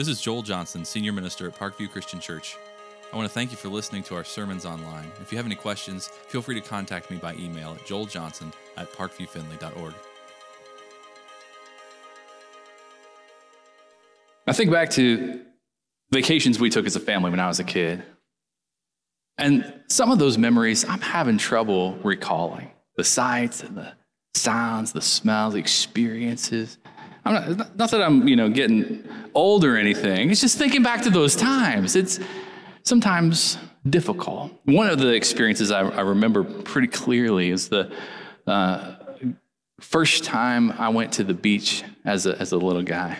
This is Joel Johnson, Senior Minister at Parkview Christian Church. I want to thank you for listening to our sermons online. If you have any questions, feel free to contact me by email at joeljohnson at parkviewfindlay.org. I think back to vacations we took as a family when I was a kid. And some of those memories I'm having trouble recalling the sights and the sounds, the smells, the experiences. I'm not, not that I'm, you know, getting old or anything. It's just thinking back to those times. It's sometimes difficult. One of the experiences I, I remember pretty clearly is the uh, first time I went to the beach as a, as a little guy.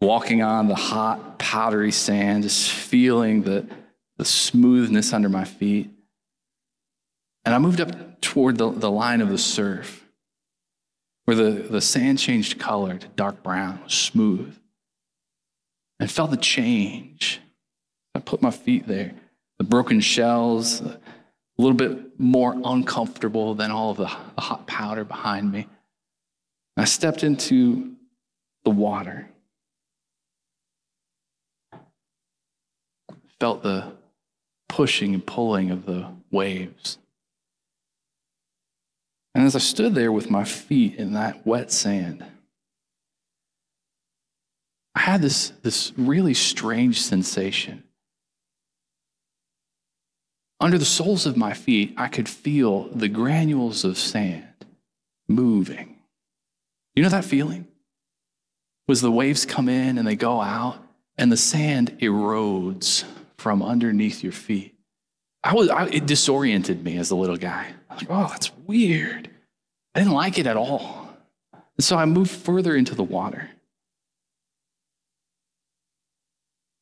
Walking on the hot, powdery sand, just feeling the, the smoothness under my feet. And I moved up toward the, the line of the surf where the, the sand changed color to dark brown, smooth. And felt the change. I put my feet there. The broken shells, a little bit more uncomfortable than all of the, the hot powder behind me. I stepped into the water. Felt the pushing and pulling of the waves. And as I stood there with my feet in that wet sand, I had this, this really strange sensation. Under the soles of my feet, I could feel the granules of sand moving. You know that feeling? Was the waves come in and they go out, and the sand erodes from underneath your feet. I was, I, it disoriented me as a little guy. Like, oh, that's weird. I didn't like it at all. And so I moved further into the water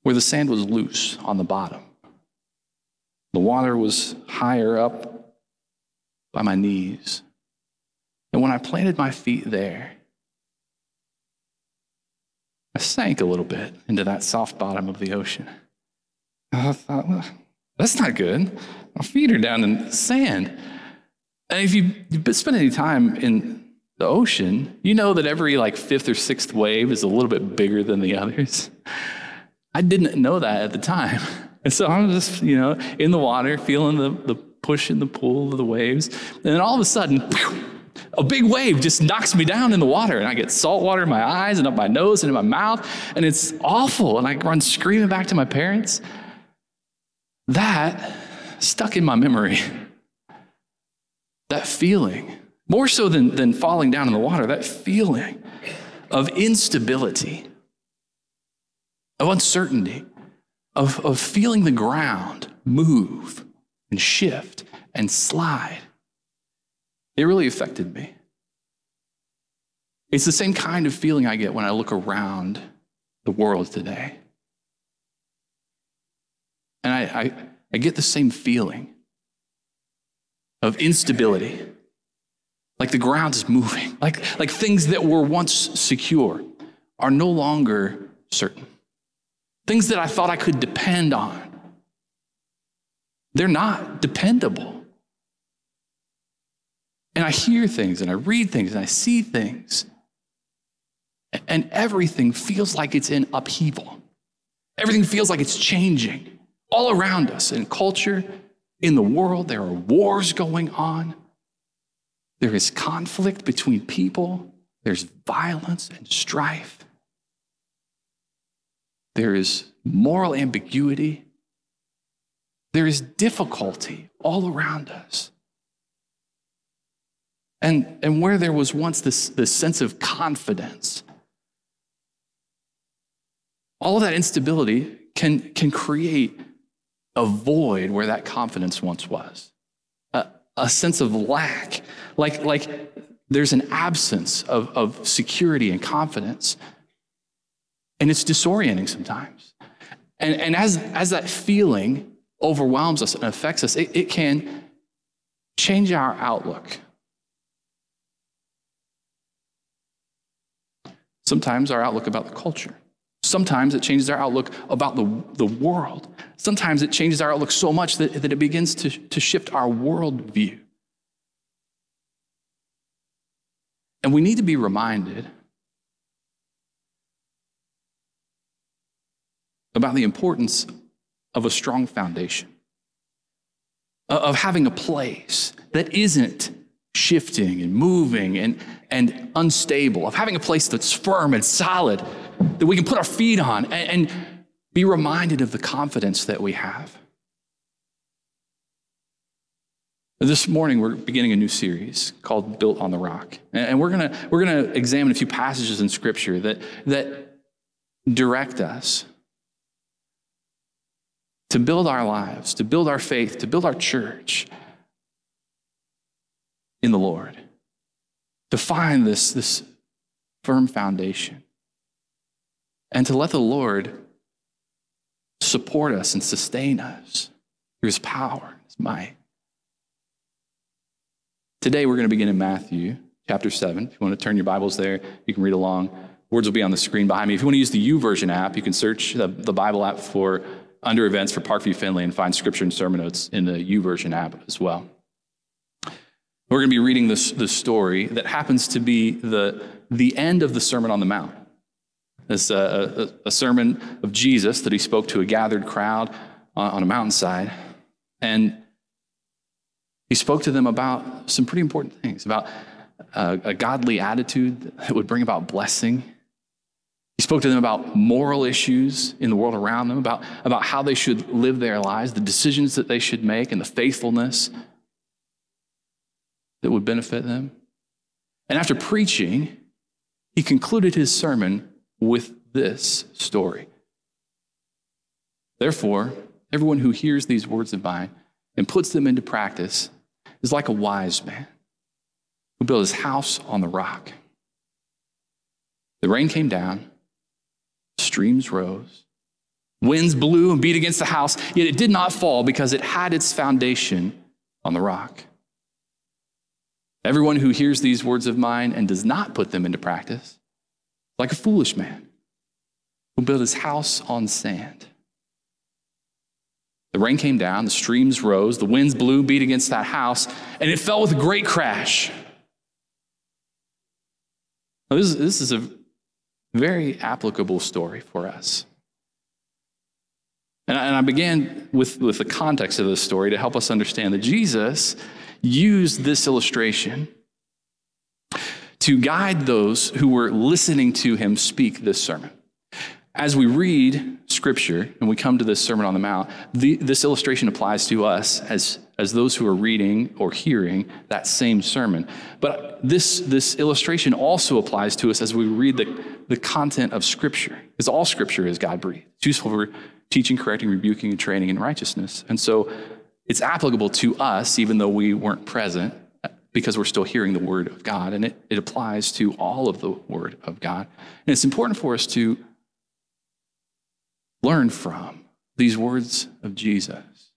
where the sand was loose on the bottom. The water was higher up by my knees. And when I planted my feet there, I sank a little bit into that soft bottom of the ocean. I thought, well, that's not good. My feet are down in sand. And if you spend any time in the ocean, you know that every like fifth or sixth wave is a little bit bigger than the others. I didn't know that at the time. And so I'm just, you know, in the water, feeling the, the push and the pull of the waves. And then all of a sudden, a big wave just knocks me down in the water, and I get salt water in my eyes and up my nose and in my mouth, and it's awful. And I run screaming back to my parents. That stuck in my memory. That feeling, more so than, than falling down in the water, that feeling of instability, of uncertainty, of, of feeling the ground move and shift and slide. It really affected me. It's the same kind of feeling I get when I look around the world today. And I, I, I get the same feeling of instability. Like the ground is moving, like, like things that were once secure are no longer certain. Things that I thought I could depend on, they're not dependable. And I hear things and I read things and I see things, and everything feels like it's in upheaval. Everything feels like it's changing all around us in culture, in the world. There are wars going on. There is conflict between people. There's violence and strife. There is moral ambiguity. There is difficulty all around us. And, and where there was once this, this sense of confidence, all of that instability can, can create a void where that confidence once was, a, a sense of lack, like, like there's an absence of, of security and confidence. And it's disorienting sometimes. And, and as, as that feeling overwhelms us and affects us, it, it can change our outlook. Sometimes our outlook about the culture. Sometimes it changes our outlook about the, the world. Sometimes it changes our outlook so much that, that it begins to, to shift our worldview. And we need to be reminded about the importance of a strong foundation, of having a place that isn't shifting and moving and, and unstable, of having a place that's firm and solid that we can put our feet on and, and be reminded of the confidence that we have. This morning, we're beginning a new series called Built on the Rock. And we're going to we're gonna examine a few passages in Scripture that, that direct us to build our lives, to build our faith, to build our church in the Lord, to find this, this firm foundation, and to let the Lord support us and sustain us through his power, and his might. Today, we're going to begin in Matthew chapter 7. If you want to turn your Bibles there, you can read along. Words will be on the screen behind me. If you want to use the YouVersion app, you can search the, the Bible app for under events for Parkview Findlay and find scripture and sermon notes in the YouVersion app as well. We're going to be reading this, this story that happens to be the, the end of the Sermon on the Mount. It's uh, a, a, a sermon of Jesus that he spoke to a gathered crowd on, on a mountainside. And he spoke to them about some pretty important things about a, a godly attitude that would bring about blessing. He spoke to them about moral issues in the world around them, about, about how they should live their lives, the decisions that they should make, and the faithfulness that would benefit them. And after preaching, he concluded his sermon with this story. Therefore, everyone who hears these words of mine and puts them into practice is like a wise man who built his house on the rock. The rain came down, streams rose, winds blew and beat against the house, yet it did not fall because it had its foundation on the rock. Everyone who hears these words of mine and does not put them into practice, like a foolish man who built his house on sand. The rain came down, the streams rose, the winds blew, beat against that house, and it fell with a great crash. Now, this, this is a very applicable story for us. And I, and I began with, with the context of this story to help us understand that Jesus used this illustration to guide those who were listening to him speak this sermon. As we read scripture and we come to this Sermon on the Mount, the, this illustration applies to us as, as those who are reading or hearing that same sermon. But this, this illustration also applies to us as we read the, the content of scripture, because all scripture is God breathed. It's useful for teaching, correcting, rebuking, and training in righteousness. And so it's applicable to us, even though we weren't present, because we're still hearing the word of God. And it, it applies to all of the word of God. And it's important for us to learn from these words of Jesus.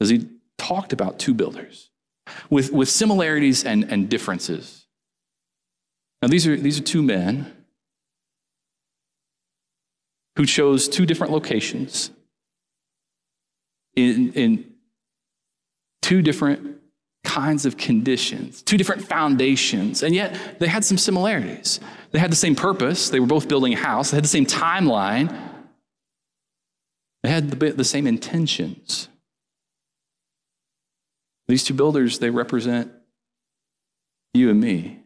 As he talked about two builders with, with similarities and, and differences. Now, these are, these are two men who chose two different locations in, in two different kinds of conditions, two different foundations, and yet they had some similarities. They had the same purpose, they were both building a house, they had the same timeline, they had the, the same intentions. These two builders, they represent you and me.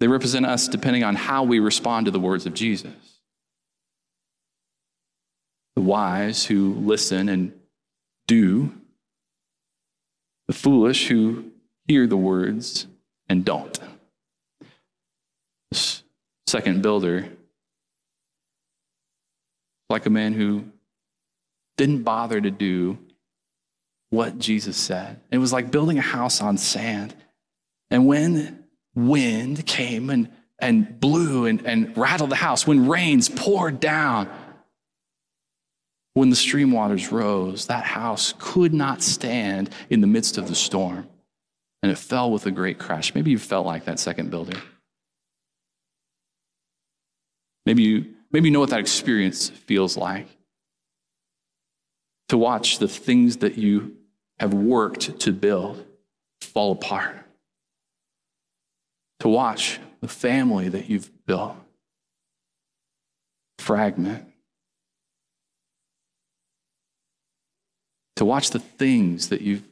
They represent us depending on how we respond to the words of Jesus. The wise who listen and do, the foolish who hear the words and don't. This second builder, like a man who didn't bother to do what Jesus said. It was like building a house on sand. And when wind came and, and blew and, and rattled the house, when rains poured down, when the stream waters rose, that house could not stand in the midst of the storm. And it fell with a great crash. Maybe you felt like that second building. Maybe you, maybe you know what that experience feels like. To watch the things that you have worked to build fall apart. To watch the family that you've built fragment. To watch the things that you've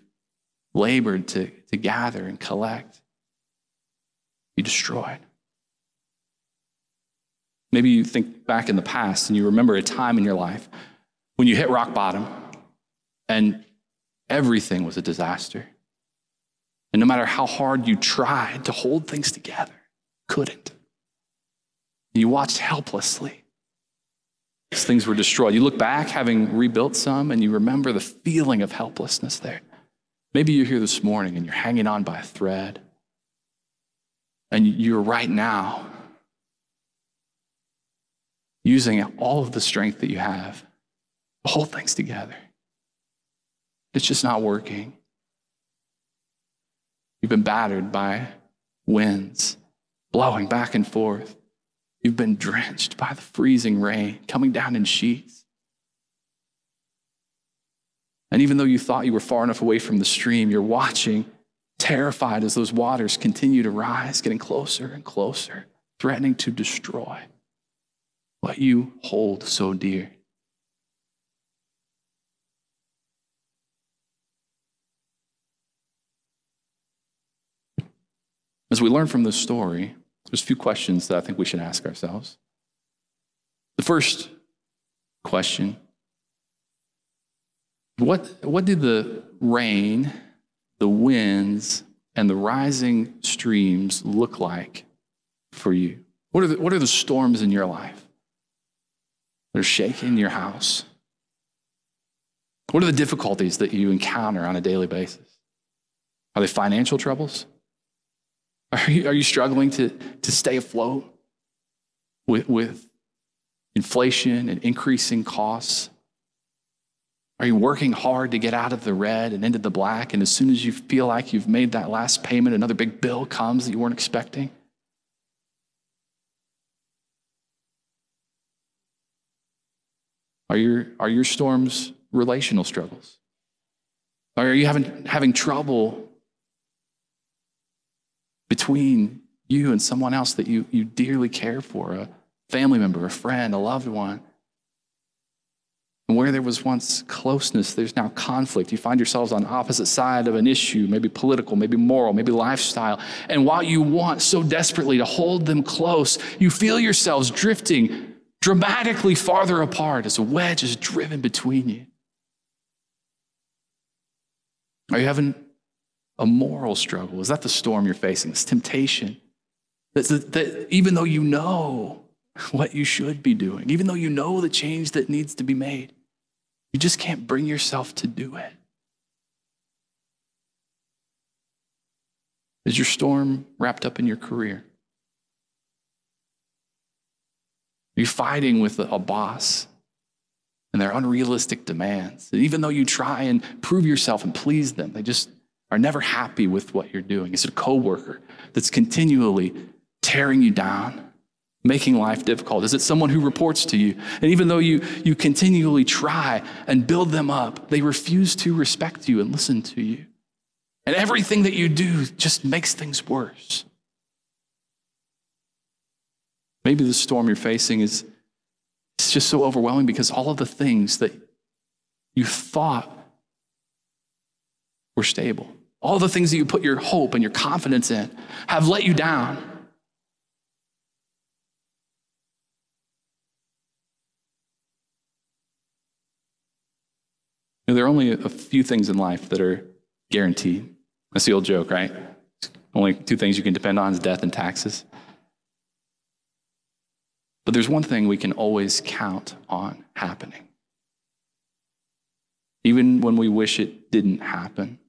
labored to, to gather and collect be destroyed. Maybe you think back in the past and you remember a time in your life when you hit rock bottom and everything was a disaster. And no matter how hard you tried to hold things together, couldn't. You watched helplessly things were destroyed. You look back, having rebuilt some, and you remember the feeling of helplessness there. Maybe you're here this morning and you're hanging on by a thread. And you're right now using all of the strength that you have to hold things together. It's just not working. You've been battered by winds blowing back and forth. You've been drenched by the freezing rain coming down in sheets. And even though you thought you were far enough away from the stream, you're watching, terrified as those waters continue to rise, getting closer and closer, threatening to destroy what you hold so dear. As we learn from this story, there's a few questions that I think we should ask ourselves. The first question what, what did the rain, the winds, and the rising streams look like for you? What are the, what are the storms in your life that are shaking your house? What are the difficulties that you encounter on a daily basis? Are they financial troubles? Are you, are you struggling to, to stay afloat with, with inflation and increasing costs? Are you working hard to get out of the red and into the black? And as soon as you feel like you've made that last payment, another big bill comes that you weren't expecting? Are your, are your storms relational struggles? Are you having, having trouble between you and someone else that you, you dearly care for a family member, a friend, a loved one. And where there was once closeness, there's now conflict. You find yourselves on opposite side of an issue, maybe political, maybe moral, maybe lifestyle. And while you want so desperately to hold them close, you feel yourselves drifting dramatically farther apart as a wedge is driven between you. Are you having a moral struggle? Is that the storm you're facing? This temptation that, that, that even though you know what you should be doing, even though you know the change that needs to be made, you just can't bring yourself to do it. Is your storm wrapped up in your career? Are you fighting with a boss and their unrealistic demands? And even though you try and prove yourself and please them, they just are never happy with what you're doing. Is it a coworker that's continually tearing you down, making life difficult? Is it someone who reports to you? And even though you, you continually try and build them up, they refuse to respect you and listen to you. And everything that you do just makes things worse. Maybe the storm you're facing is it's just so overwhelming because all of the things that you thought were stable all the things that you put your hope and your confidence in have let you down. You know, there are only a few things in life that are guaranteed. That's the old joke, right? Only two things you can depend on is death and taxes. But there's one thing we can always count on happening. Even when we wish it didn't happen,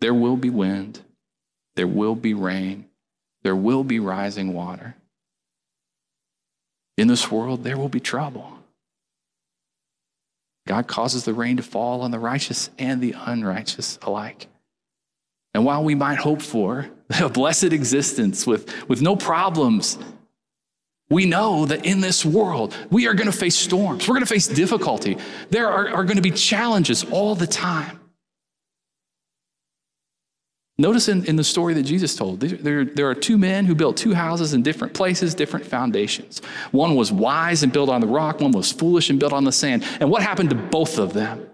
there will be wind, there will be rain, there will be rising water. In this world, there will be trouble. God causes the rain to fall on the righteous and the unrighteous alike. And while we might hope for a blessed existence with, with no problems, we know that in this world, we are going to face storms. We're going to face difficulty. There are, are going to be challenges all the time. Notice in, in the story that Jesus told, there, there are two men who built two houses in different places, different foundations. One was wise and built on the rock, one was foolish and built on the sand. And what happened to both of them?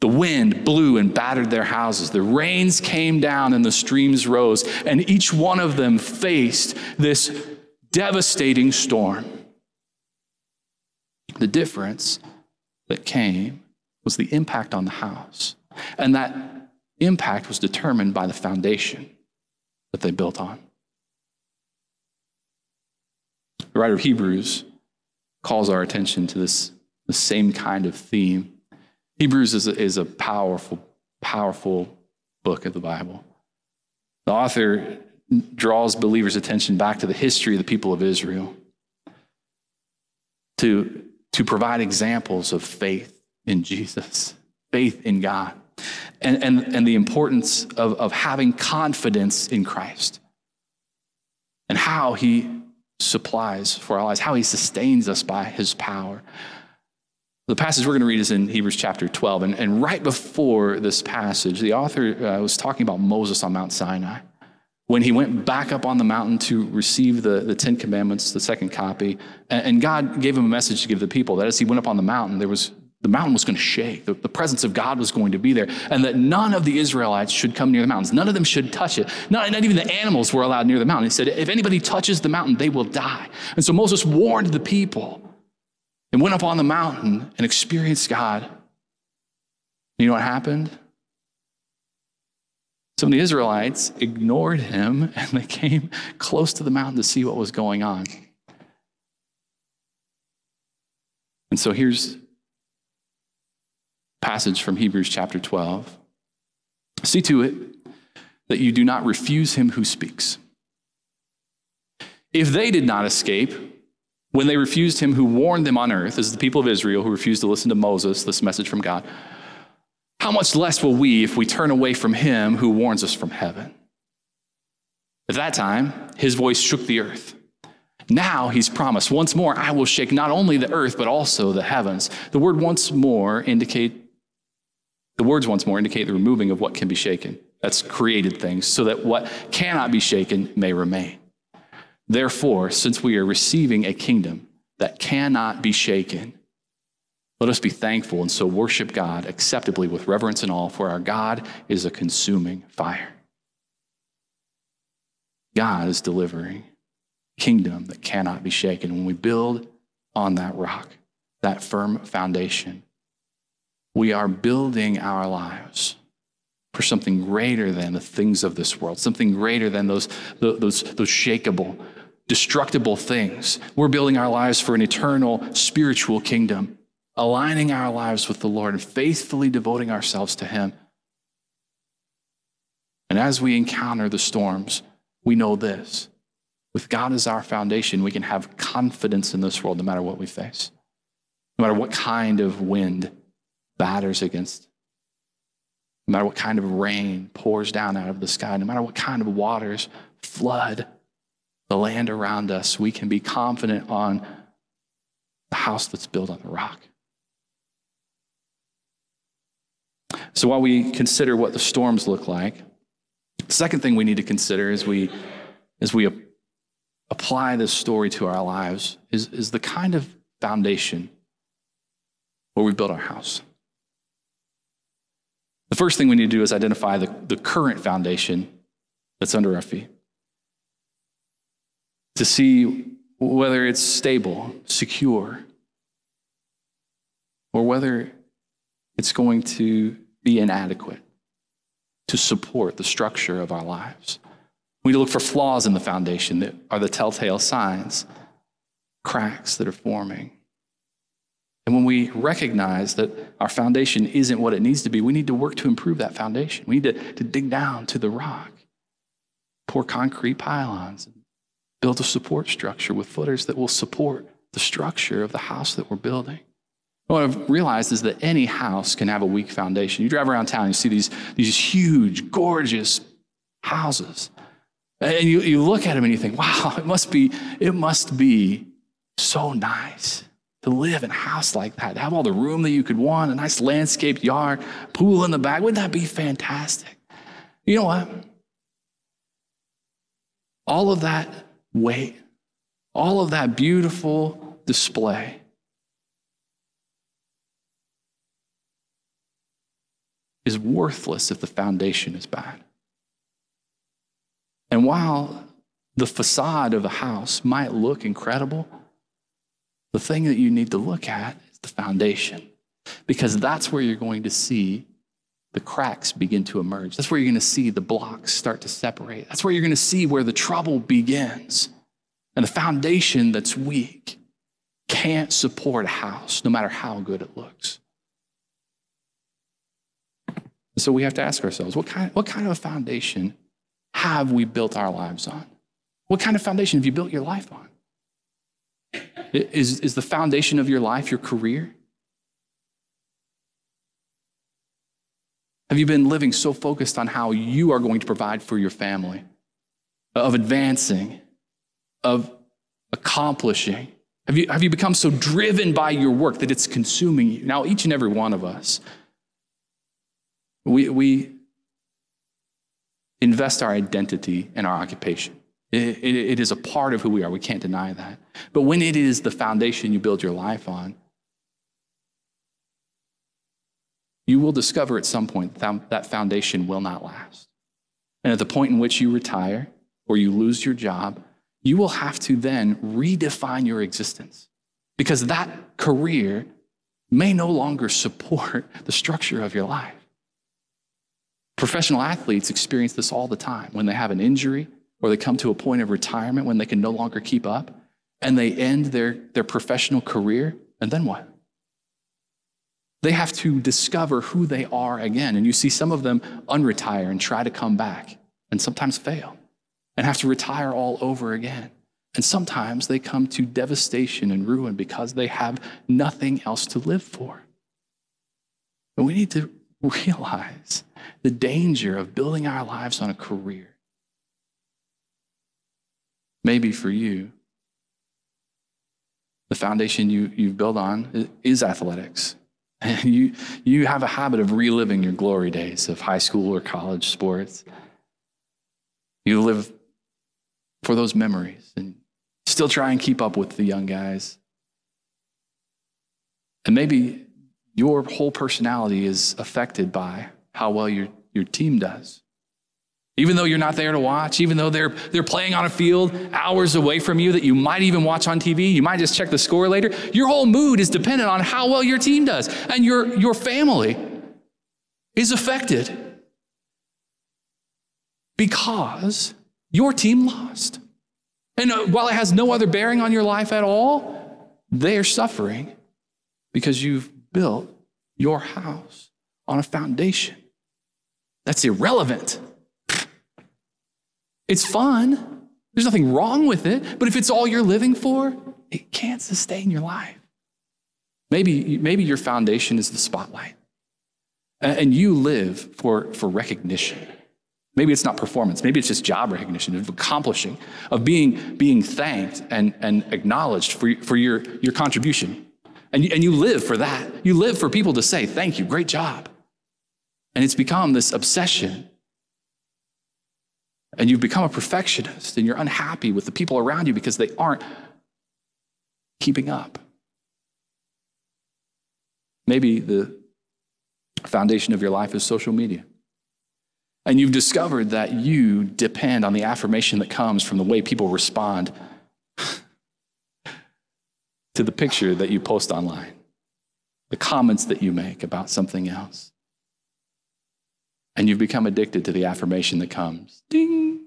The wind blew and battered their houses. The rains came down and the streams rose. And each one of them faced this devastating storm. The difference that came was the impact on the house. And that impact was determined by the foundation that they built on. The writer of Hebrews calls our attention to this the same kind of theme. Hebrews is a, is a powerful, powerful book of the Bible. The author draws believers' attention back to the history of the people of Israel to, to provide examples of faith in Jesus, faith in God and, and, and the importance of, of having confidence in Christ and how he supplies for our lives, how he sustains us by his power. The passage we're going to read is in Hebrews chapter 12. And, and right before this passage, the author uh, was talking about Moses on Mount Sinai. When he went back up on the mountain to receive the, the Ten Commandments, the second copy, and, and God gave him a message to give the people that as he went up on the mountain, there was the mountain was going to shake. The, the, presence of God was going to be there. And that none of the Israelites should come near the mountains. None of them should touch it. Not, not even the animals were allowed near the mountain. He said, if anybody touches the mountain, they will die. And so Moses warned the people and went up on the mountain and experienced God. You know what happened? Some of the Israelites ignored him and they came close to the mountain to see what was going on. And so here's passage from Hebrews chapter 12. See to it that you do not refuse him who speaks. If they did not escape when they refused him who warned them on earth, as the people of Israel who refused to listen to Moses, this message from God, how much less will we if we turn away from him who warns us from heaven? At that time, his voice shook the earth. Now he's promised, once more, I will shake not only the earth, but also the heavens. The word once more indicate the words once more indicate the removing of what can be shaken. That's created things, so that what cannot be shaken may remain. Therefore, since we are receiving a kingdom that cannot be shaken, let us be thankful and so worship God acceptably with reverence and awe, for our God is a consuming fire. God is delivering kingdom that cannot be shaken. When we build on that rock, that firm foundation, we are building our lives for something greater than the things of this world, something greater than those, those, those shakable, destructible things. We're building our lives for an eternal spiritual kingdom, aligning our lives with the Lord and faithfully devoting ourselves to Him. And as we encounter the storms, we know this. With God as our foundation, we can have confidence in this world no matter what we face, no matter what kind of wind batters against. No matter what kind of rain pours down out of the sky, no matter what kind of waters flood the land around us, we can be confident on the house that's built on the rock. So while we consider what the storms look like, the second thing we need to consider as we, as we apply this story to our lives is, is the kind of foundation where we build our house. The first thing we need to do is identify the, the current foundation that's under our feet. To see whether it's stable, secure, or whether it's going to be inadequate to support the structure of our lives. We need to look for flaws in the foundation that are the telltale signs, cracks that are forming. And when we recognize that our foundation isn't what it needs to be, we need to work to improve that foundation. We need to, to dig down to the rock, pour concrete pylons, build a support structure with footers that will support the structure of the house that we're building. What I've realized is that any house can have a weak foundation. You drive around town, you see these, these huge, gorgeous houses. And you, you look at them and you think, wow, it must be, it must be so nice to live in a house like that, to have all the room that you could want, a nice landscaped yard, pool in the back. Wouldn't that be fantastic? You know what? all of that weight, all of that beautiful display is worthless if the foundation is bad. And while the facade of a house might look incredible, the thing that you need to look at is the foundation, because that's where you're going to see the cracks begin to emerge. That's where you're going to see the blocks start to separate. That's where you're going to see where the trouble begins. And the foundation that's weak can't support a house, no matter how good it looks. So we have to ask ourselves what kind, what kind of a foundation have we built our lives on? What kind of foundation have you built your life on? Is, is the foundation of your life your career? Have you been living so focused on how you are going to provide for your family, of advancing, of accomplishing? Have you, have you become so driven by your work that it's consuming you? Now, each and every one of us, we, we invest our identity in our occupation. It, it, it is a part of who we are. We can't deny that. But when it is the foundation you build your life on, you will discover at some point that that foundation will not last. And at the point in which you retire or you lose your job, you will have to then redefine your existence because that career may no longer support the structure of your life. Professional athletes experience this all the time when they have an injury or they come to a point of retirement when they can no longer keep up and they end their, their professional career. And then what? They have to discover who they are again. And you see some of them unretire and try to come back and sometimes fail and have to retire all over again. And sometimes they come to devastation and ruin because they have nothing else to live for. But we need to realize the danger of building our lives on a career. Maybe for you, the foundation you, you've built on is athletics. You, you have a habit of reliving your glory days of high school or college sports. You live for those memories and still try and keep up with the young guys. And maybe your whole personality is affected by how well your, your team does. Even though you're not there to watch, even though they're, they're playing on a field hours away from you that you might even watch on TV, you might just check the score later, your whole mood is dependent on how well your team does. And your, your family is affected because your team lost. And uh, while it has no other bearing on your life at all, they are suffering because you've built your house on a foundation that's irrelevant. It's fun. There's nothing wrong with it. But if it's all you're living for, it can't sustain your life. Maybe, maybe your foundation is the spotlight. And you live for, for recognition. Maybe it's not performance. Maybe it's just job recognition, of accomplishing, of being, being thanked and, and acknowledged for, for your, your contribution. And you, and you live for that. You live for people to say, thank you, great job. And it's become this obsession and you've become a perfectionist and you're unhappy with the people around you because they aren't keeping up. Maybe the foundation of your life is social media. And you've discovered that you depend on the affirmation that comes from the way people respond to the picture that you post online, the comments that you make about something else. And you've become addicted to the affirmation that comes ding.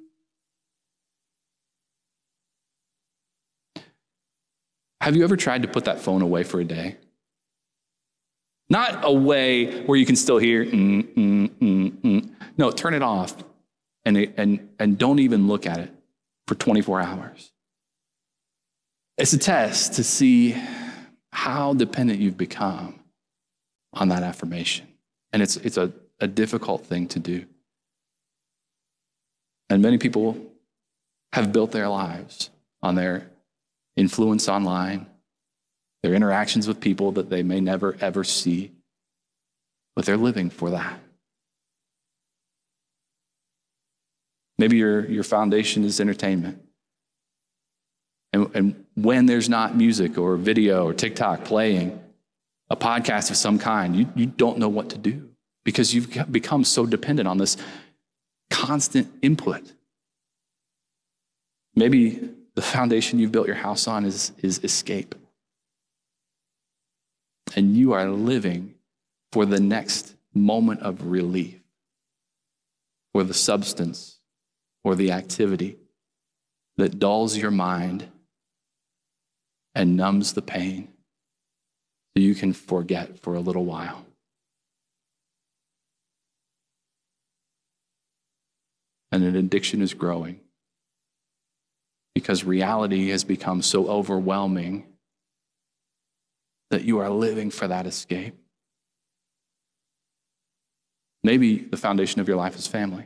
Have you ever tried to put that phone away for a day? Not away where you can still hear, mm, mm, mm, mm. no, turn it off and, and, and don't even look at it for 24 hours. It's a test to see how dependent you've become on that affirmation. And it's, it's a a difficult thing to do. And many people have built their lives on their influence online, their interactions with people that they may never ever see, but they're living for that. Maybe your, your foundation is entertainment. And, and when there's not music or video or TikTok playing, a podcast of some kind, you, you don't know what to do because you've become so dependent on this constant input. Maybe the foundation you've built your house on is, is escape. And you are living for the next moment of relief, or the substance, or the activity that dulls your mind and numbs the pain so you can forget for a little while. And an addiction is growing because reality has become so overwhelming that you are living for that escape. Maybe the foundation of your life is family.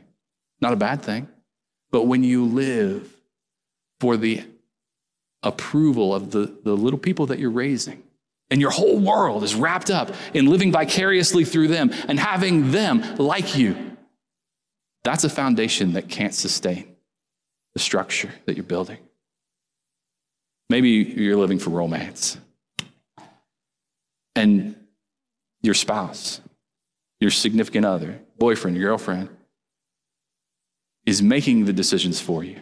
Not a bad thing. But when you live for the approval of the, the little people that you're raising, and your whole world is wrapped up in living vicariously through them and having them like you, that's a foundation that can't sustain the structure that you're building. Maybe you're living for romance. And your spouse, your significant other, boyfriend, girlfriend, is making the decisions for you.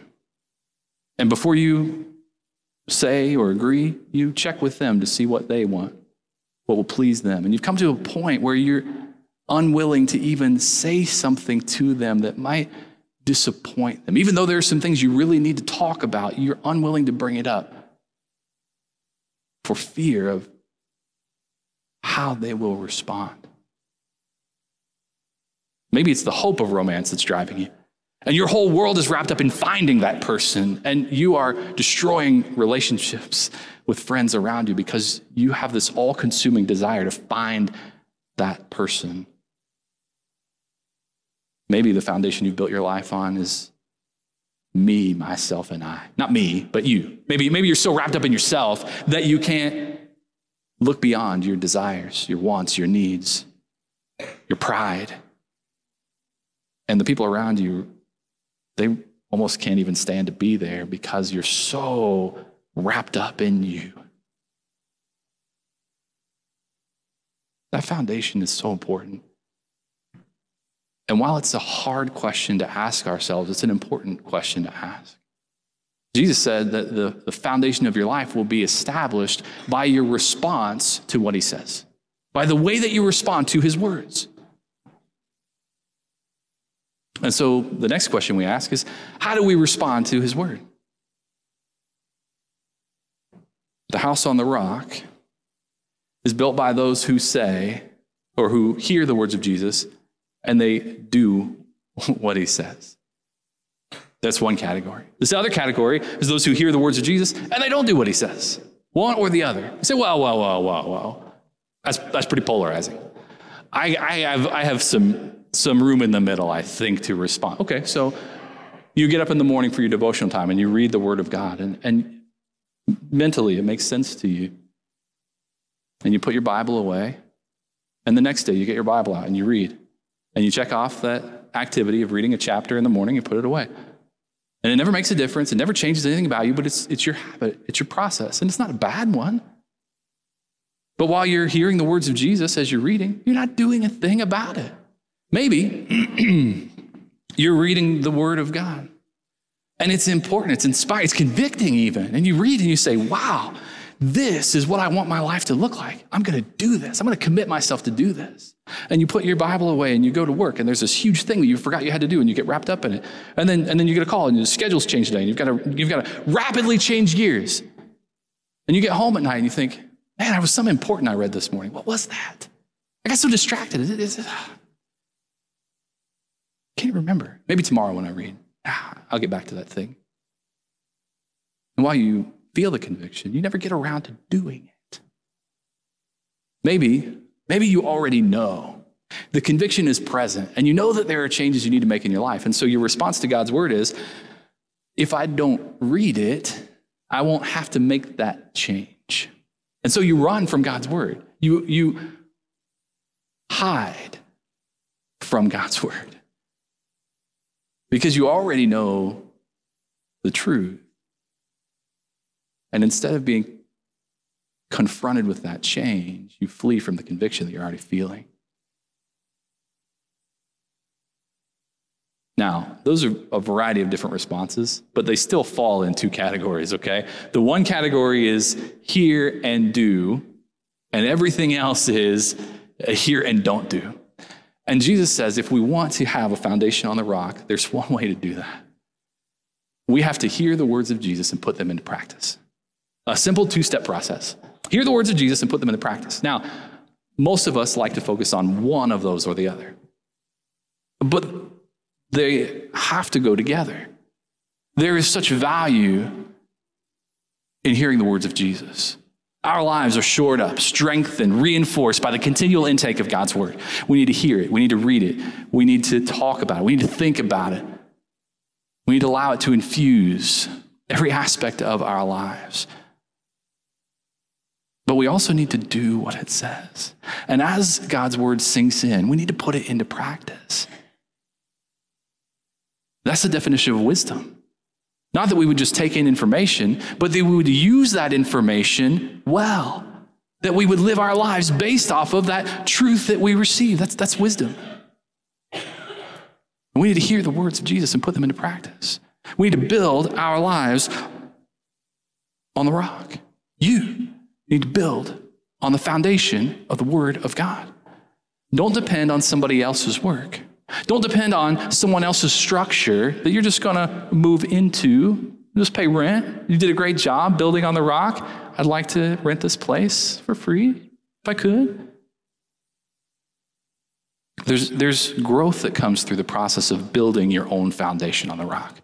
And before you say or agree, you check with them to see what they want, what will please them. And you've come to a point where you're unwilling to even say something to them that might disappoint them. Even though there are some things you really need to talk about, you're unwilling to bring it up for fear of how they will respond. Maybe it's the hope of romance that's driving you. And your whole world is wrapped up in finding that person, and you are destroying relationships with friends around you because you have this all consuming desire to find that person. Maybe the foundation you've built your life on is me, myself, and I. Not me, but you. Maybe, maybe you're so wrapped up in yourself that you can't look beyond your desires, your wants, your needs, your pride. And the people around you they almost can't even stand to be there because you're so wrapped up in you. That foundation is so important. And while it's a hard question to ask ourselves, it's an important question to ask. Jesus said that the, the foundation of your life will be established by your response to what he says, by the way that you respond to his words. And so the next question we ask is how do we respond to his word? The house on the rock is built by those who say or who hear the words of Jesus and they do what he says. That's one category. This other category is those who hear the words of Jesus and they don't do what he says. One or the other. You say, well, well, well, well, well. That's, that's pretty polarizing. I, I, have, I have some some room in the middle, I think, to respond. Okay, so you get up in the morning for your devotional time and you read the Word of God, and, and mentally it makes sense to you. And you put your Bible away, and the next day you get your Bible out and you read. And you check off that activity of reading a chapter in the morning and put it away. And it never makes a difference, it never changes anything about you, but it's, it's your habit, it's your process, and it's not a bad one. But while you're hearing the words of Jesus as you're reading, you're not doing a thing about it. Maybe you're reading the Word of God and it's important, it's inspiring, it's convicting even. And you read and you say, wow, this is what I want my life to look like. I'm going to do this. I'm going to commit myself to do this. And you put your Bible away and you go to work and there's this huge thing that you forgot you had to do and you get wrapped up in it. And then, and then you get a call and your schedule's changed today and you've got to, you've got to rapidly change gears. And you get home at night and you think, man, I was something important I read this morning. What was that? I got so distracted. It, can't remember. Maybe tomorrow when I read, ah, I'll get back to that thing. And while you feel the conviction, you never get around to doing it. Maybe, maybe you already know. The conviction is present, and you know that there are changes you need to make in your life. And so your response to God's word is if I don't read it, I won't have to make that change. And so you run from God's word. You, you hide from God's word. because you already know the truth. And instead of being confronted with that change, you flee from the conviction that you're already feeling. Now, those are a variety of different responses, but they still fall in two categories, okay? The one category is hear and do, and everything else is hear and don't do. And Jesus says if we want to have a foundation on the rock, there's one way to do that. We have to hear the words of Jesus and put them into practice. A simple two step process. Hear the words of Jesus and put them into practice. Now, most of us like to focus on one of those or the other. But they have to go together. There is such value in hearing the words of Jesus. Our lives are shored up, strengthened, reinforced by the continual intake of God's word. We need to hear it. We need to read it. We need to talk about it. We need to think about it. We need to allow it to infuse every aspect of our lives. But we also need to do what it says. And as God's word sinks in, we need to put it into practice. That's the definition of wisdom. Not that we would just take in information, but that we would use that information well. That we would live our lives based off of that truth that we receive. That's, that's wisdom. we need to hear the words of Jesus and put them into practice. We need to build our lives on the rock. You need to build on the foundation of the Word of God. Don't depend on somebody else's work. Don't depend on someone else's structure that you're just going to move into. Just pay rent. You did a great job building on the rock. I'd like to rent this place for free if I could. There's, there's growth that comes through the process of building your own foundation on the rock.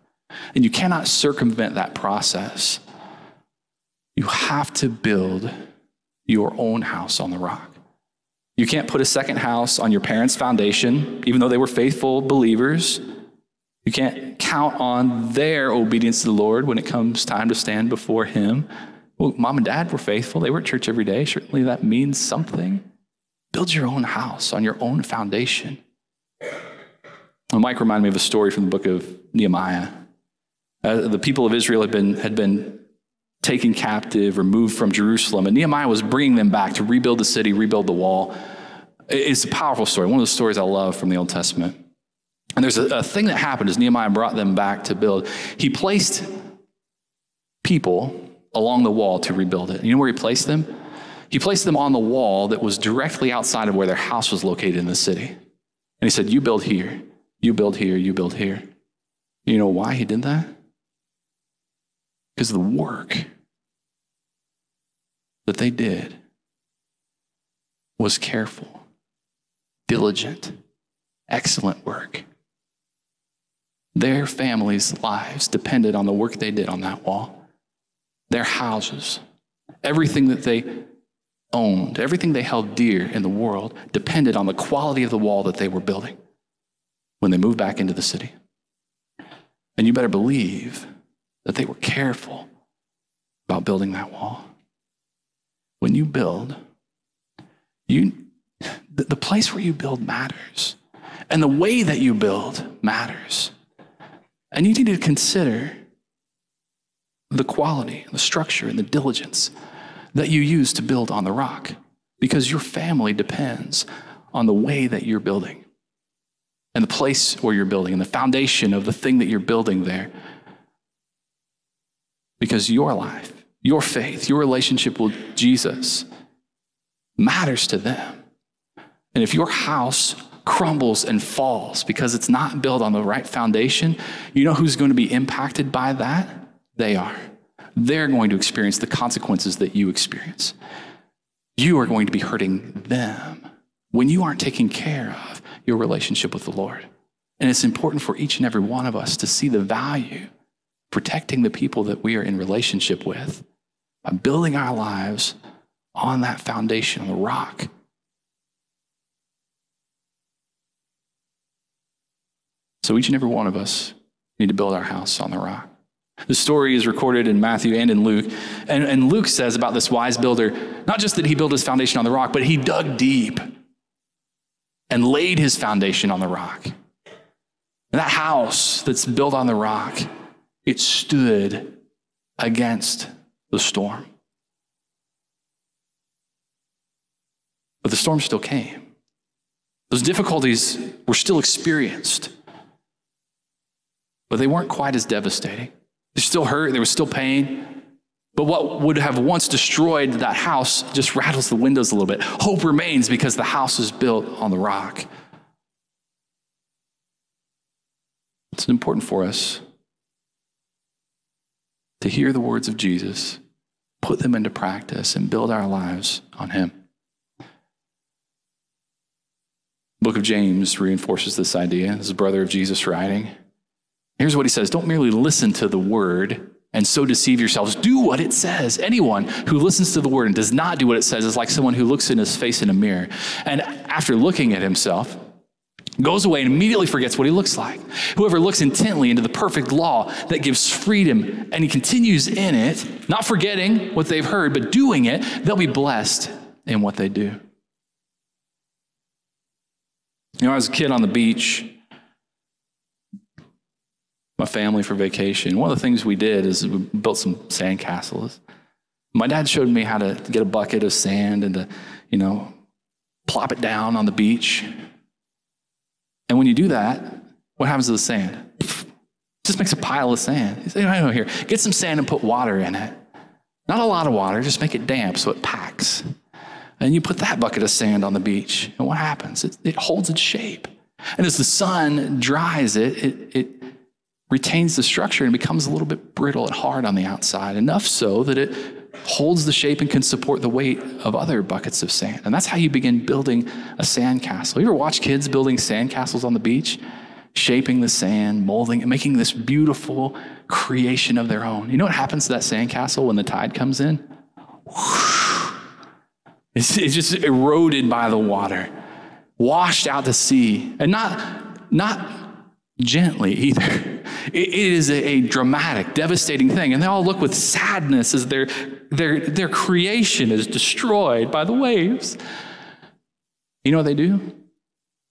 And you cannot circumvent that process. You have to build your own house on the rock. You can't put a second house on your parents' foundation, even though they were faithful believers. You can't count on their obedience to the Lord when it comes time to stand before Him. Well, mom and dad were faithful. They were at church every day. Certainly that means something. Build your own house on your own foundation. Well, Mike reminded me of a story from the book of Nehemiah. Uh, the people of Israel had been, had been taken captive or moved from Jerusalem. And Nehemiah was bringing them back to rebuild the city, rebuild the wall. It's a powerful story, one of the stories I love from the Old Testament. And there's a, a thing that happened as Nehemiah brought them back to build. He placed people along the wall to rebuild it. You know where he placed them? He placed them on the wall that was directly outside of where their house was located in the city. And he said, You build here, you build here, you build here. You know why he did that? Because the work that they did was careful, diligent, excellent work. Their families' lives depended on the work they did on that wall. Their houses, everything that they owned, everything they held dear in the world depended on the quality of the wall that they were building when they moved back into the city. And you better believe that they were careful about building that wall. When you build, you, the, place where you build matters, and the way that you build matters. And you need to consider the quality, the structure, and the diligence that you use to build on the rock. Because your family depends on the way that you're building. And the place where you're building and the foundation of the thing that you're building there. Because your life, your faith, your relationship with Jesus matters to them. And if your house crumbles and falls because it's not built on the right foundation, you know who's going to be impacted by that? They are. They're going to experience the consequences that you experience. You are going to be hurting them when you aren't taking care of your relationship with the Lord. And it's important for each and every one of us to see the value protecting the people that we are in relationship with by building our lives on that foundation, on the rock. So each and every one of us need to build our house on the rock. The story is recorded in Matthew and in Luke. And, and Luke says about this wise builder, not just that he built his foundation on the rock, but he dug deep and laid his foundation on the rock. And that house that's built on the rock, it stood against the storm. But the storm still came. Those difficulties were still experienced, but they weren't quite as devastating. They still hurt, there was still pain. But what would have once destroyed that house just rattles the windows a little bit. Hope remains because the house is built on the rock. It's important for us to hear the words of Jesus, put them into practice, and build our lives on Him. book of James reinforces this idea. This is brother of Jesus writing. Here's what he says Don't merely listen to the word and so deceive yourselves. Do what it says. Anyone who listens to the word and does not do what it says is like someone who looks in his face in a mirror. And after looking at himself, goes away and immediately forgets what he looks like. Whoever looks intently into the perfect law that gives freedom and he continues in it, not forgetting what they've heard, but doing it, they'll be blessed in what they do. You know, I was a kid on the beach, my family for vacation. One of the things we did is we built some sand castles. My dad showed me how to get a bucket of sand and to, you know, plop it down on the beach. And when you do that, what happens to the sand? It just makes a pile of sand. You say, I know here, get some sand and put water in it. Not a lot of water, just make it damp so it packs. And you put that bucket of sand on the beach, and what happens? It, it holds its shape. And as the sun dries it, it, it retains the structure and becomes a little bit brittle and hard on the outside, enough so that it holds the shape and can support the weight of other buckets of sand. And that's how you begin building a sand castle. You ever watch kids building sand castles on the beach? Shaping the sand, molding, and making this beautiful creation of their own. You know what happens to that sand castle when the tide comes in? It's, it's just eroded by the water, washed out to sea, and not, not gently either. It, is a dramatic, devastating thing. And they all look with sadness as their, their, their creation is destroyed by the waves. You know what they do?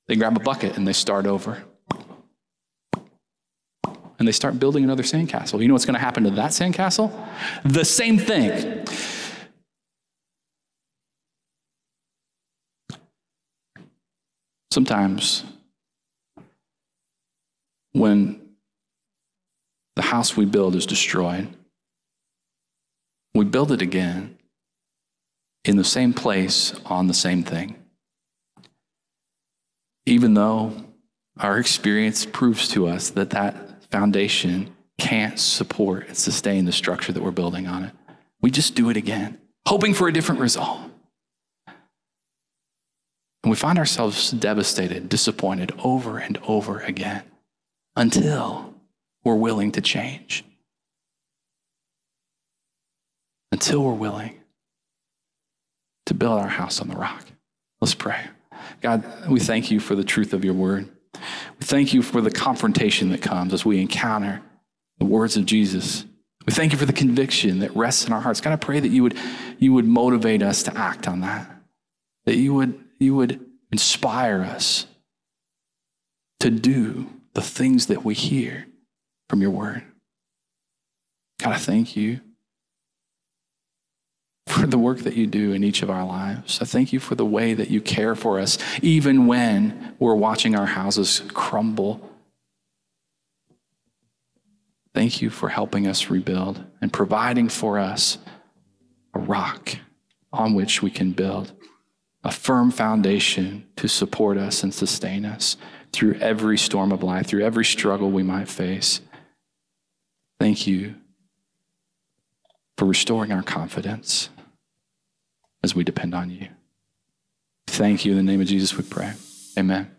They grab a bucket and they start over. And they start building another sandcastle. You know what's going to happen to that sandcastle? The same thing. Sometimes, when the house we build is destroyed, we build it again in the same place on the same thing. Even though our experience proves to us that that foundation can't support and sustain the structure that we're building on it, we just do it again, hoping for a different result. And we find ourselves devastated, disappointed over and over again until we're willing to change. Until we're willing to build our house on the rock. Let's pray. God, we thank you for the truth of your word. We thank you for the confrontation that comes as we encounter the words of Jesus. We thank you for the conviction that rests in our hearts. God, I pray that you would, you would motivate us to act on that, that you would you would inspire us to do the things that we hear from your word. God, I thank you for the work that you do in each of our lives. I thank you for the way that you care for us, even when we're watching our houses crumble. Thank you for helping us rebuild and providing for us a rock on which we can build a firm foundation to support us and sustain us through every storm of life, through every struggle we might face. Thank you for restoring our confidence as we depend on you. Thank you. In the name of Jesus, we pray. Amen.